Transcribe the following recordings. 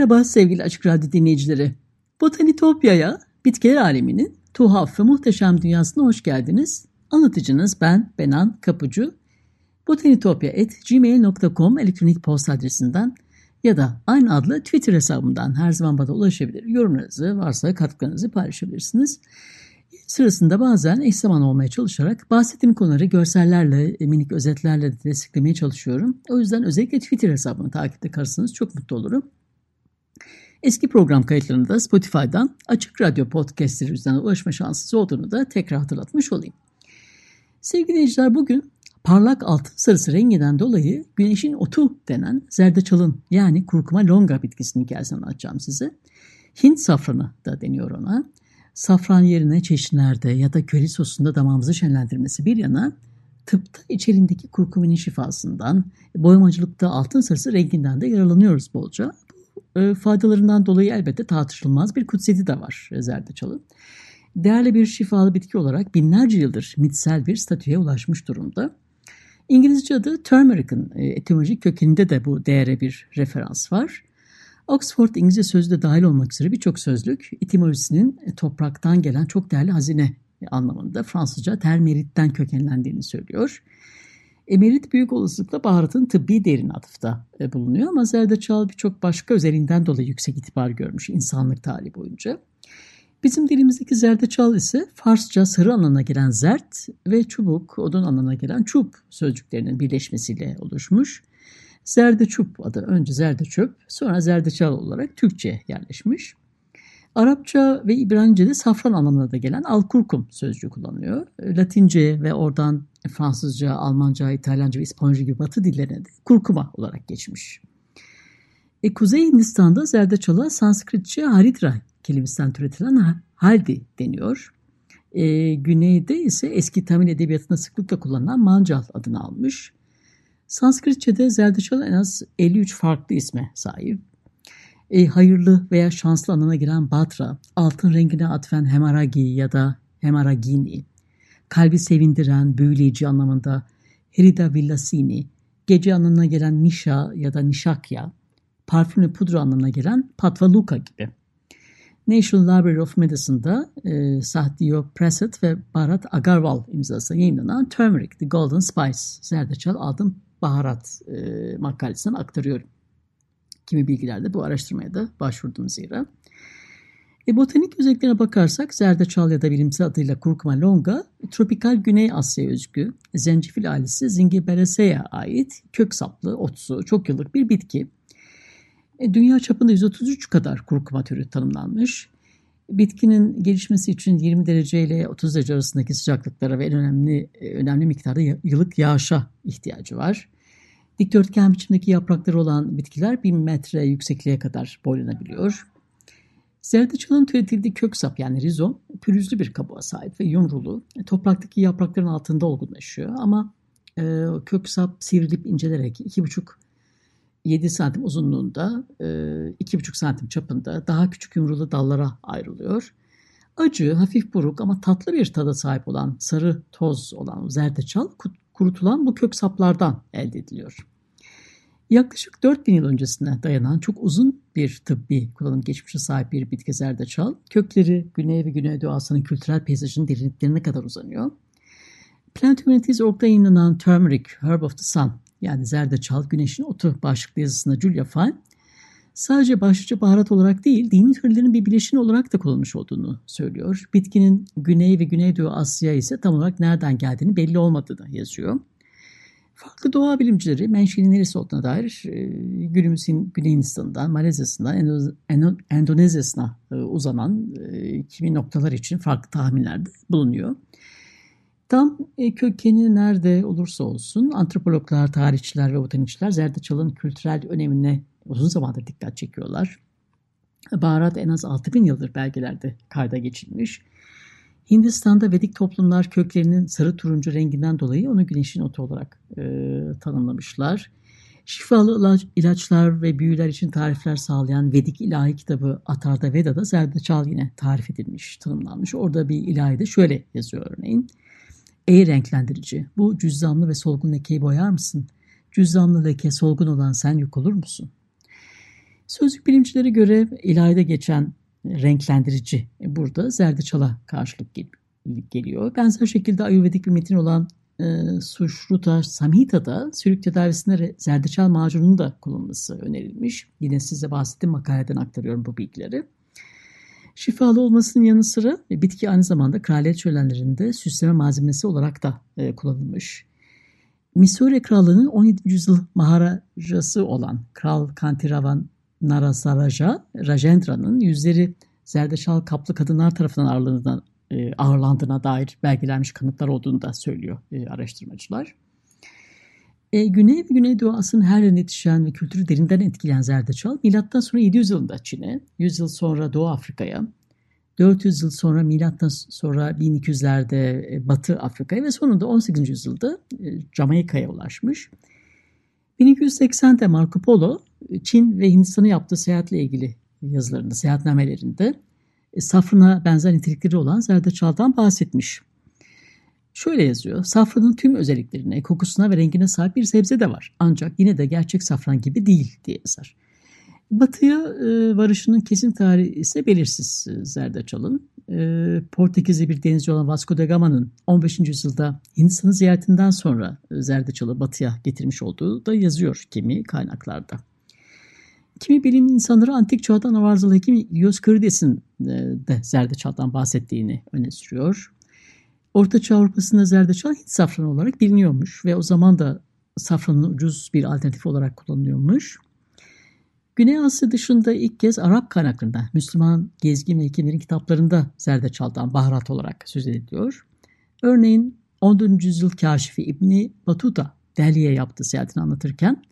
Merhaba sevgili Açık Radyo dinleyicileri. Botanitopya'ya, bitkiler aleminin tuhaf ve muhteşem dünyasına hoş geldiniz. Anlatıcınız ben Benan Kapucu. botanitopya.gmail.com elektronik posta adresinden ya da aynı adlı Twitter hesabımdan her zaman bana ulaşabilir. Yorumlarınızı varsa katkılarınızı paylaşabilirsiniz. Sırasında bazen eş zaman olmaya çalışarak bahsettiğim konuları görsellerle, minik özetlerle de desteklemeye çalışıyorum. O yüzden özellikle Twitter hesabımı takipte kalırsanız çok mutlu olurum. Eski program kayıtlarını da Spotify'dan Açık Radyo podcastleri üzerinden ulaşma şansınız olduğunu da tekrar hatırlatmış olayım. Sevgili dinleyiciler bugün parlak altın sarısı renginden dolayı güneşin otu denen zerdeçalın yani kurkuma longa bitkisinin hikayesini anlatacağım size. Hint safranı da deniyor ona. Safran yerine çeşnilerde ya da köri sosunda damağımızı şenlendirmesi bir yana tıpta içerindeki kurkuminin şifasından, boyamacılıkta altın sarısı renginden de yararlanıyoruz bolca e, faydalarından dolayı elbette tartışılmaz bir kutsiyeti de var zerdeçalın. Değerli bir şifalı bitki olarak binlerce yıldır mitsel bir statüye ulaşmış durumda. İngilizce adı turmeric'in e, etimolojik kökeninde de bu değere bir referans var. Oxford İngilizce sözü de dahil olmak üzere birçok sözlük etimolojisinin e, topraktan gelen çok değerli hazine anlamında Fransızca termeritten kökenlendiğini söylüyor. Emerit büyük olasılıkla baharatın tıbbi değerine atıfta e, bulunuyor ama zerdeçal birçok başka özelliğinden dolayı yüksek itibar görmüş insanlık tarihi boyunca. Bizim dilimizdeki zerdeçal ise Farsça sarı anlamına gelen zert ve çubuk, odun anlamına gelen çup sözcüklerinin birleşmesiyle oluşmuş. Zerdeçup adı önce zerdeçöp sonra zerdeçal olarak Türkçe yerleşmiş. Arapça ve İbranice'de safran anlamına da gelen alkurkum sözcüğü kullanılıyor. Latince ve oradan Fransızca, Almanca, İtalyanca ve İspanyolca gibi batı dillerine de kurkuma olarak geçmiş. E, Kuzey Hindistan'da zerdeçala Sanskritçe haridra kelimesinden türetilen haldi deniyor. E, güneyde ise eski Tamil edebiyatında sıklıkla kullanılan mancal adını almış. Sanskritçe'de zerdeçal en az 53 farklı isme sahip e, hayırlı veya şanslı anlamına gelen batra, altın rengine atfen hemaragi ya da hemaragini, kalbi sevindiren, büyüleyici anlamında herida villasini, gece anlamına gelen nişa ya da nişakya, parfümlü pudra anlamına gelen patvaluka gibi. National Library of Medicine'da e, Sahdiyo Prasad ve Bharat Agarwal imzası yayınlanan Turmeric, The Golden Spice, zerdeçal altın baharat e, makalesinden aktarıyorum kimi bilgilerde bu araştırmaya da başvurdum zira. E, botanik özelliklerine bakarsak zerdeçal ya da bilimsel adıyla kurkuma longa, tropikal Güney Asya özgü, zencefil ailesi Zingiberaceae ait kök saplı, otsu, çok yıllık bir bitki. E, dünya çapında 133 kadar kurkuma türü tanımlanmış. Bitkinin gelişmesi için 20 derece ile 30 derece arasındaki sıcaklıklara ve en önemli önemli miktarda yıllık yağışa ihtiyacı var. Dikdörtgen biçimdeki yaprakları olan bitkiler 1000 metre yüksekliğe kadar boylanabiliyor. Zerdeçalın türetildiği kök sap yani rizom pürüzlü bir kabuğa sahip ve yumrulu. Topraktaki yaprakların altında olgunlaşıyor ama e, kök sap sivrilip incelerek 2,5 7 santim uzunluğunda, e, 2,5 santim çapında daha küçük yumrulu dallara ayrılıyor. Acı, hafif buruk ama tatlı bir tada sahip olan sarı toz olan zerdeçal kurutulan bu kök saplardan elde ediliyor. Yaklaşık 4000 yıl öncesine dayanan çok uzun bir tıbbi kullanım geçmişe sahip bir bitki zerdeçal, kökleri Güney ve Güneydoğu Asya'nın kültürel peyzajının derinliklerine kadar uzanıyor. Plant Humanities.org'da yayınlanan Turmeric, Herb of the Sun yani zerdeçal, güneşin otu başlıklı yazısında Julia Fine, sadece başlıca baharat olarak değil, dini türlerin bir bileşini olarak da kullanılmış olduğunu söylüyor. Bitkinin Güney ve Güneydoğu Asya ise tam olarak nereden geldiğini belli olmadığını yazıyor. Farklı doğa bilimcileri menşeinin neresi olduğuna dair e, günümüz Güney Hindistan'dan, Malezya'sından Endonezya'sına e, uzanan e, kimi noktalar için farklı tahminlerde bulunuyor. Tam e, kökeni nerede olursa olsun antropologlar, tarihçiler ve botanikçiler zerdeçalın kültürel önemine uzun zamandır dikkat çekiyorlar. Baharat en az 6000 yıldır belgelerde kayda geçilmiş. Hindistan'da Vedik toplumlar köklerinin sarı turuncu renginden dolayı onu güneşin otu olarak e, tanımlamışlar. Şifalı ilaçlar ve büyüler için tarifler sağlayan Vedik ilahi kitabı Atarda Veda'da zerdeçal yine tarif edilmiş, tanımlanmış. Orada bir ilahi de şöyle yazıyor örneğin. Ey renklendirici, bu cüzzamlı ve solgun lekeyi boyar mısın? Cüzzamlı leke solgun olan sen yok olur musun? Sözlük bilimcilere göre ilahide geçen renklendirici burada zerdeçala karşılık gel geliyor. Benzer şekilde Ayurvedik bir metin olan e, Sushruta Samhita'da sürük tedavisinde zerdeçal macununun da kullanılması önerilmiş. Yine size bahsettiğim makaleden aktarıyorum bu bilgileri. Şifalı olmasının yanı sıra bitki aynı zamanda kraliyet şölenlerinde süsleme malzemesi olarak da e, kullanılmış. Missouri Krallığı'nın 17. yüzyıl maharajası olan Kral Kantiravan Narasaraja Rajendra'nın yüzleri zerdeçal kaplı kadınlar tarafından ağırlandığına, e, ağırlandığına dair belgelenmiş kanıtlar olduğunu da söylüyor e, araştırmacılar. E, Güney ve Güneydoğu Asya'nın her yerine yetişen ve kültürü derinden etkileyen zerdeçal, milattan sonra 700 yılında Çin'e, 100 yıl sonra Doğu Afrika'ya, 400 yıl sonra milattan sonra 1200'lerde e, Batı Afrika'ya ve sonunda 18. yüzyılda Jamaika'ya ulaşmış. 1280'de Marco Polo Çin ve Hindistan'ı yaptığı seyahatle ilgili yazılarında, seyahatnamelerinde e, safrına benzer nitelikleri olan zerdeçaldan bahsetmiş. Şöyle yazıyor. Safranın tüm özelliklerine, kokusuna ve rengine sahip bir sebze de var. Ancak yine de gerçek safran gibi değil diye yazar. Batıya e, varışının kesin tarihi ise belirsiz e, zerdeçalın. E, Portekizli bir denizci olan Vasco da Gama'nın 15. yüzyılda Hindistan'ı ziyaretinden sonra e, zerdeçalı batıya getirmiş olduğu da yazıyor kimi kaynaklarda. Kimi bilim insanları antik çağdan avarzalı hekim Dioskürides'in e, de zerdeçaldan bahsettiğini öne sürüyor. Ortaçağ Avrupa'sında zerdeçal hiç safran olarak biliniyormuş ve o zaman da safranın ucuz bir alternatif olarak kullanılıyormuş. Güney Asya dışında ilk kez Arap kaynaklarında Müslüman gezgin ve hekimlerin kitaplarında zerdeçaldan baharat olarak söz ediliyor. Örneğin 14. yüzyıl kaşifi İbni Batuta Delhi'ye yaptığı seyahatini anlatırken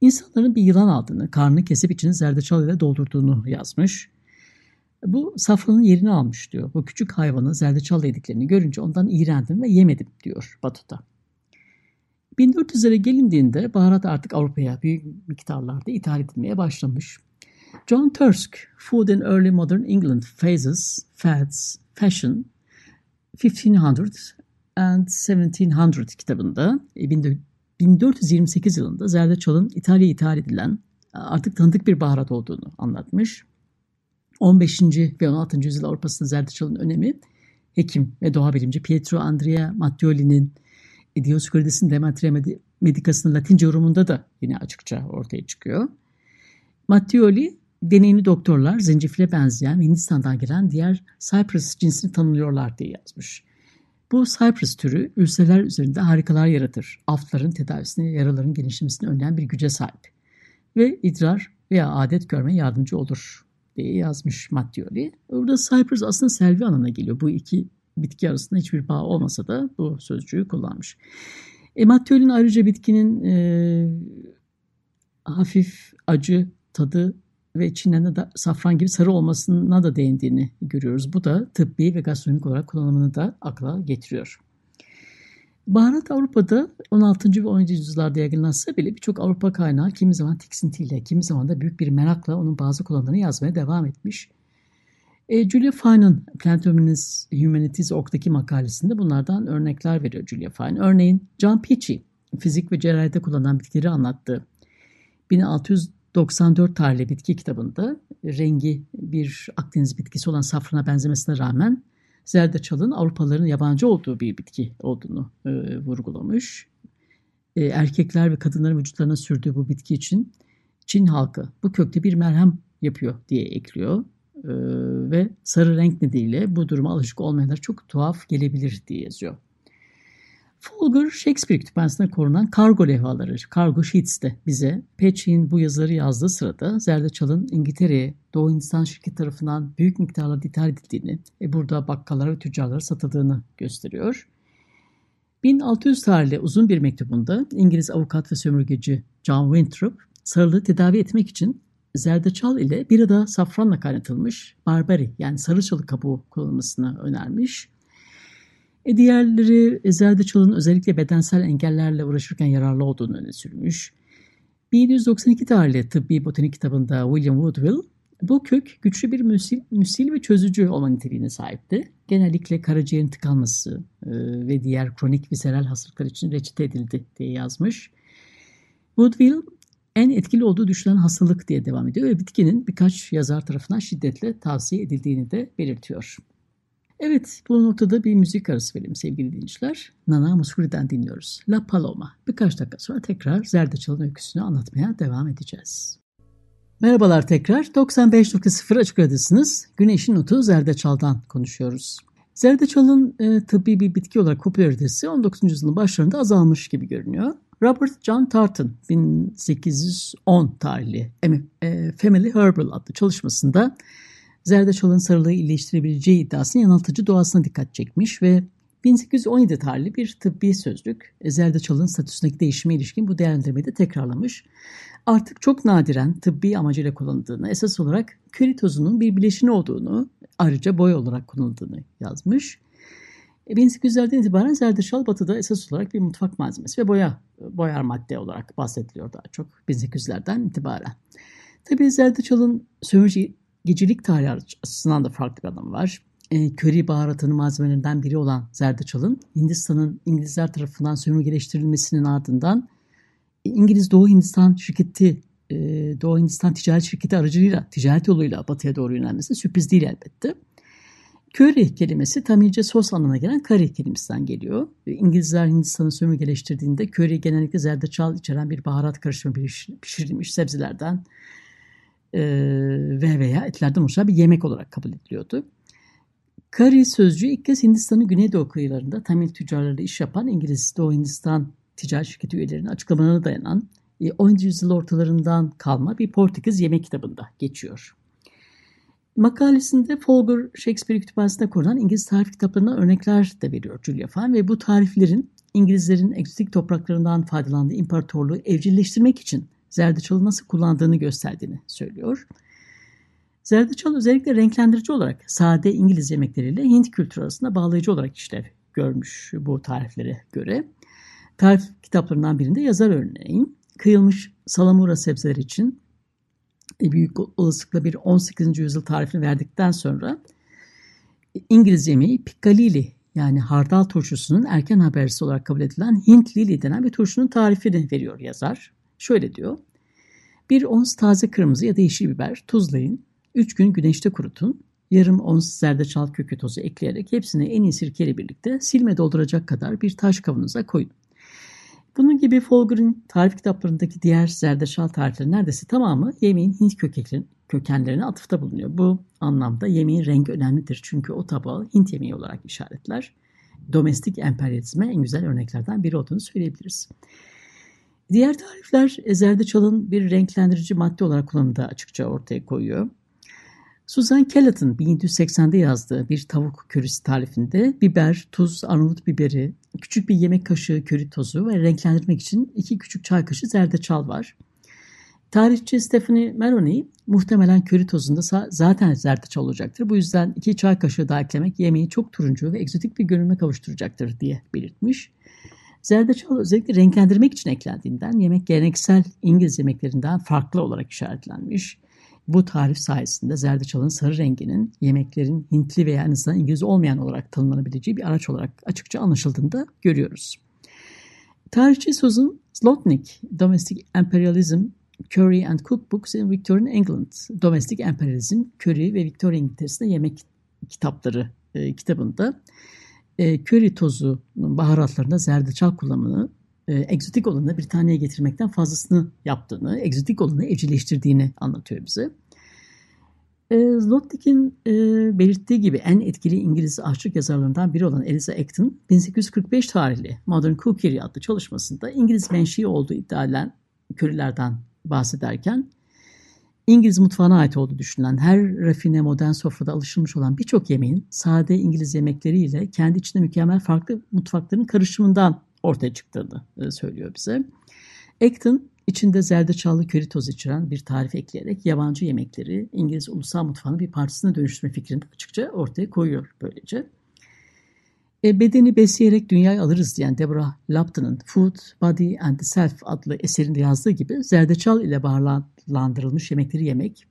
insanların bir yılan aldığını, karnını kesip içini zerdeçal ile doldurduğunu yazmış. Bu safranın yerini almış diyor. Bu küçük hayvanı zerdeçal yediklerini görünce ondan iğrendim ve yemedim diyor Batuta. 1400'lere gelindiğinde baharat artık Avrupa'ya büyük miktarlarda ithal edilmeye başlamış. John Tursk, Food in Early Modern England Phases, Fads, Fashion 1500 and 1700 kitabında 1428 yılında zerdeçalın İtalya'ya ithal edilen artık tanıdık bir baharat olduğunu anlatmış. 15. ve 16. yüzyıl Avrupa'sında zerdeçalın önemi hekim ve doğa bilimci Pietro Andrea Mattioli'nin Dioscorides'in Demetria Medicas'ın Latince yorumunda da yine açıkça ortaya çıkıyor. Mattioli deneyimli doktorlar zencefile benzeyen Hindistan'dan gelen diğer Cyprus cinsini tanımlıyorlar diye yazmış. Bu Cyprus türü ülserler üzerinde harikalar yaratır. Aftların tedavisine, yaraların genişlemesini önleyen bir güce sahip. Ve idrar veya adet görme yardımcı olur diye yazmış Mattioli. Burada Cyprus aslında selvi anlamına geliyor. Bu iki bitki arasında hiçbir bağ olmasa da bu sözcüğü kullanmış. E, Mattioli'nin ayrıca bitkinin e, hafif acı tadı ve çinlerde da safran gibi sarı olmasına da değindiğini görüyoruz. Bu da tıbbi ve gastronomik olarak kullanımını da akla getiriyor. Baharat Avrupa'da 16. ve 17. yüzyıllarda yaygınlaşsa bile birçok Avrupa kaynağı kimi zaman tiksintiyle, kimi zaman da büyük bir merakla onun bazı kullanımlarını yazmaya devam etmiş. E, Julia Fine'ın Plant Humanities Org'daki makalesinde bunlardan örnekler veriyor Julia Fine. Örneğin John Peachy, fizik ve cerrahide kullanılan bitkileri anlattı. 1600 94 tarihli bitki kitabında rengi bir Akdeniz bitkisi olan safrana benzemesine rağmen zerdeçalın Avrupalıların yabancı olduğu bir bitki olduğunu e, vurgulamış. E, erkekler ve kadınların vücutlarına sürdüğü bu bitki için Çin halkı bu kökte bir merhem yapıyor diye ekliyor. E, ve sarı renk nedeniyle bu duruma alışık olmayanlar çok tuhaf gelebilir diye yazıyor. Folger Shakespeare kütüphanesinde korunan kargo levhaları, kargo sheets de bize Patch'in bu yazıları yazdığı sırada Zerdeçal'ın İngiltere'ye Doğu Hindistan şirketi tarafından büyük miktarlarda ithal edildiğini ve burada bakkallara ve tüccarlara satıldığını gösteriyor. 1600 tarihli uzun bir mektubunda İngiliz avukat ve sömürgeci John Winthrop sarılığı tedavi etmek için zerdeçal ile bir ada safranla kaynatılmış barbari yani sarı çalı kabuğu kullanılmasını önermiş. E diğerleri e, zerdeçalın özellikle bedensel engellerle uğraşırken yararlı olduğunu öne sürmüş. 1792 tarihli tıbbi botanik kitabında William Woodville bu kök güçlü bir müsil, müsil ve çözücü olma niteliğine sahipti. Genellikle karaciğerin tıkanması e, ve diğer kronik viseral hastalıklar için reçete edildi diye yazmış. Woodville en etkili olduğu düşünülen hastalık diye devam ediyor ve bitkinin birkaç yazar tarafından şiddetle tavsiye edildiğini de belirtiyor. Evet, bu noktada bir müzik arası verelim sevgili dinleyiciler. Nana Muscuri'den dinliyoruz. La Paloma. Birkaç dakika sonra tekrar Zerdeçal'ın öyküsünü anlatmaya devam edeceğiz. Merhabalar tekrar. 95.0 Açık Radyosu'nuz. Güneşin Notu Zerdeçal'dan konuşuyoruz. Zerdeçal'ın e, tıbbi bir bitki olarak popülaritesi 19. yüzyılın başlarında azalmış gibi görünüyor. Robert John Tartan 1810 tarihli e, Family Herbal adlı çalışmasında zerdeçalın sarılığı iyileştirebileceği iddiasının yanıltıcı doğasına dikkat çekmiş ve 1817 tarihli bir tıbbi sözlük e, zerdeçalın statüsündeki değişime ilişkin bu değerlendirmeyi de tekrarlamış. Artık çok nadiren tıbbi amacıyla kullanıldığını, esas olarak köri tozunun bir bileşini olduğunu, ayrıca boy olarak kullanıldığını yazmış. 1800'lerden e, itibaren zerdeçal batıda esas olarak bir mutfak malzemesi ve boya boyar madde olarak bahsediliyor daha çok 1800'lerden itibaren. Tabii zerdeçalın sömürgecilik tarihi açısından da farklı bir anlamı var. E, köri baharatının malzemelerinden biri olan zerdeçalın Hindistan'ın İngilizler tarafından sömürgeleştirilmesinin ardından İngiliz Doğu Hindistan şirketi e, Doğu Hindistan ticaret şirketi aracılığıyla ticaret yoluyla batıya doğru yönelmesi sürpriz değil elbette. Curry kelimesi Tamilce sos anlamına gelen curry kelimesinden geliyor. İngilizler Hindistan'ı sömürgeleştirdiğinde curry genellikle zerdeçal içeren bir baharat karışımı pişirilmiş sebzelerden e, ve veya etlerden oluşan bir yemek olarak kabul ediliyordu. Curry sözcüğü ilk kez Hindistan'ın güneydoğu kıyılarında Tamil tüccarlarıyla iş yapan İngiliz Doğu Hindistan ticaret şirketi üyelerinin açıklamalarına dayanan 10. E, yüzyıl ortalarından kalma bir Portekiz yemek kitabında geçiyor. Makalesinde Folger Shakespeare kütüphanesinde korunan İngiliz tarif kitaplarından örnekler de veriyor Julia Fan ve bu tariflerin İngilizlerin egzotik topraklarından faydalandığı imparatorluğu evcilleştirmek için zerdeçalı nasıl kullandığını gösterdiğini söylüyor. Zerdeçal özellikle renklendirici olarak sade İngiliz yemekleriyle Hint kültürü arasında bağlayıcı olarak işlev görmüş bu tariflere göre. Tarif kitaplarından birinde yazar örneğin kıyılmış salamura sebzeler için e, büyük olasılıkla bir 18. yüzyıl tarifini verdikten sonra İngiliz yemeği piccalilli yani hardal turşusunun erken habercisi olarak kabul edilen Hint lili denen bir turşunun tarifini veriyor yazar. Şöyle diyor. Bir ons taze kırmızı ya da yeşil biber tuzlayın. 3 gün güneşte kurutun. Yarım ons zerdeçal kökü tozu ekleyerek hepsini en iyi sirkeyle birlikte silme dolduracak kadar bir taş kavanoza koyun. Bunun gibi Folger'ın tarif kitaplarındaki diğer zerdeçal tarifleri neredeyse tamamı yemeğin Hint kökenlerine atıfta bulunuyor. Bu anlamda yemeğin rengi önemlidir çünkü o tabağı Hint yemeği olarak işaretler. Domestik emperyalizme en güzel örneklerden biri olduğunu söyleyebiliriz. Diğer tarifler zerdeçalın bir renklendirici madde olarak kullanımda açıkça ortaya koyuyor. Susan Kelleton 1780'de yazdığı bir tavuk körisi tarifinde biber, tuz, arnavut biberi, küçük bir yemek kaşığı köri tozu ve renklendirmek için iki küçük çay kaşığı zerdeçal var. Tarihçi Stephanie Maroney muhtemelen köri tozunda zaten zerdeçal olacaktır. Bu yüzden iki çay kaşığı daha eklemek yemeği çok turuncu ve egzotik bir görünüme kavuşturacaktır diye belirtmiş. Zerdeçal özellikle renklendirmek için eklendiğinden yemek geleneksel İngiliz yemeklerinden farklı olarak işaretlenmiş. Bu tarif sayesinde zerdeçalın sarı renginin yemeklerin Hintli veya en azından İngiliz olmayan olarak tanımlanabileceği bir araç olarak açıkça anlaşıldığını da görüyoruz. Tarihçi Susan Slotnick, Domestic Imperialism, Curry and Cookbooks in Victorian England, Domestic Imperialism, Curry ve Victoria İngiltere'sinde yemek kitapları e, kitabında e, köri tozu baharatlarında zerdeçal kullanımını e, egzotik olanı Britanya'ya getirmekten fazlasını yaptığını, egzotik olanı evcilleştirdiğini anlatıyor bize. E, Zlotnik'in e, belirttiği gibi en etkili İngiliz aşık yazarlarından biri olan Eliza Acton, 1845 tarihli Modern Cookery adlı çalışmasında İngiliz menşei olduğu iddia edilen körilerden bahsederken İngiliz mutfağına ait olduğu düşünülen her rafine modern sofrada alışılmış olan birçok yemeğin sade İngiliz yemekleriyle kendi içinde mükemmel farklı mutfakların karışımından ortaya çıktığını e, söylüyor bize. Acton içinde zerdeçallı köri tozu içeren bir tarif ekleyerek yabancı yemekleri İngiliz ulusal mutfağının bir parçasına dönüştürme fikrini açıkça ortaya koyuyor böylece. E, bedeni besleyerek dünyayı alırız diyen Deborah Lapton'ın Food, Body and the Self adlı eserinde yazdığı gibi zerdeçal ile baharlandırılmış yemekleri yemek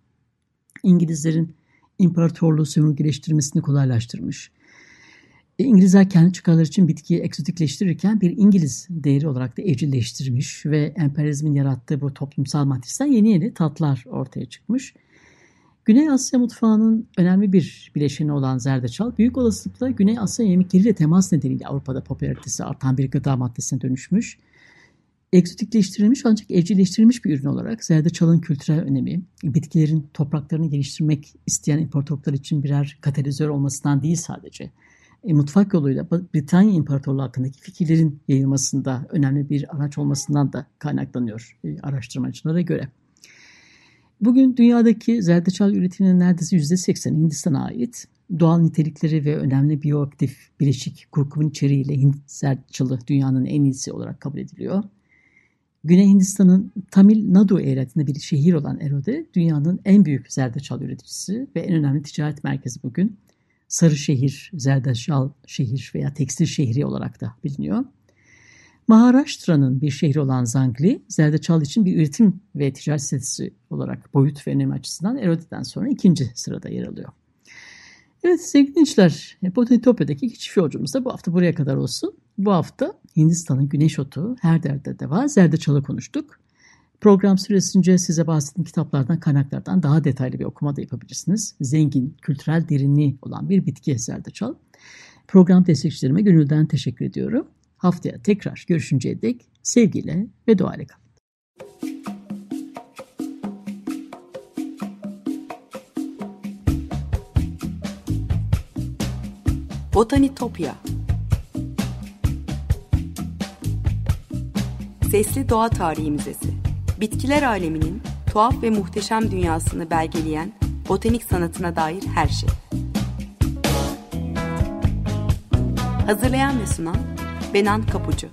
İngilizlerin imparatorluğu sömürgeleştirmesini kolaylaştırmış. E, İngilizler kendi çıkarları için bitkiyi eksotikleştirirken bir İngiliz değeri olarak da evcilleştirmiş ve emperyalizmin yarattığı bu toplumsal matristen yeni yeni tatlar ortaya çıkmış. Güney Asya mutfağının önemli bir bileşeni olan zerdeçal büyük olasılıkla Güney Asya yemekleriyle temas nedeniyle Avrupa'da popülaritesi artan bir gıda maddesine dönüşmüş. Egzotikleştirilmiş ancak evcilleştirilmiş bir ürün olarak zerdeçalın kültürel önemi, bitkilerin topraklarını geliştirmek isteyen imparatorluklar için birer katalizör olmasından değil sadece, e, mutfak yoluyla Britanya İmparatorluğu hakkındaki fikirlerin yayılmasında önemli bir araç olmasından da kaynaklanıyor e, araştırmacılara göre. Bugün dünyadaki zerdeçal üretiminin neredeyse %80 Hindistan'a ait. Doğal nitelikleri ve önemli biyoaktif bileşik kurkumun içeriğiyle Hint zerdeçalı dünyanın en iyisi olarak kabul ediliyor. Güney Hindistan'ın Tamil Nadu eyaletinde bir şehir olan Erode, dünyanın en büyük zerdeçal üreticisi ve en önemli ticaret merkezi bugün. Sarı şehir, zerdeçal şehir veya tekstil şehri olarak da biliniyor. Maharashtra'nın bir şehri olan Zangli, zerdeçal için bir üretim ve ticaret sitesi olarak boyut ve önemi açısından Erode'den sonra ikinci sırada yer alıyor. Evet sevgili dinleyiciler, Botanitopya'daki çift yolculuğumuz da bu hafta buraya kadar olsun. Bu hafta Hindistan'ın güneş otu, her derde de var, zerdeçalı konuştuk. Program süresince size bahsettiğim kitaplardan, kaynaklardan daha detaylı bir okuma da yapabilirsiniz. Zengin, kültürel derinliği olan bir bitki zerdeçal. Program destekçilerime gönülden teşekkür ediyorum. Haftaya tekrar görüşünceye dek sevgiyle ve duayla kalın. Botanitopya Sesli Doğa Tarihi Müzesi Bitkiler aleminin tuhaf ve muhteşem dünyasını belgeleyen botanik sanatına dair her şey. Hazırlayan ve sunan Benan Kapucu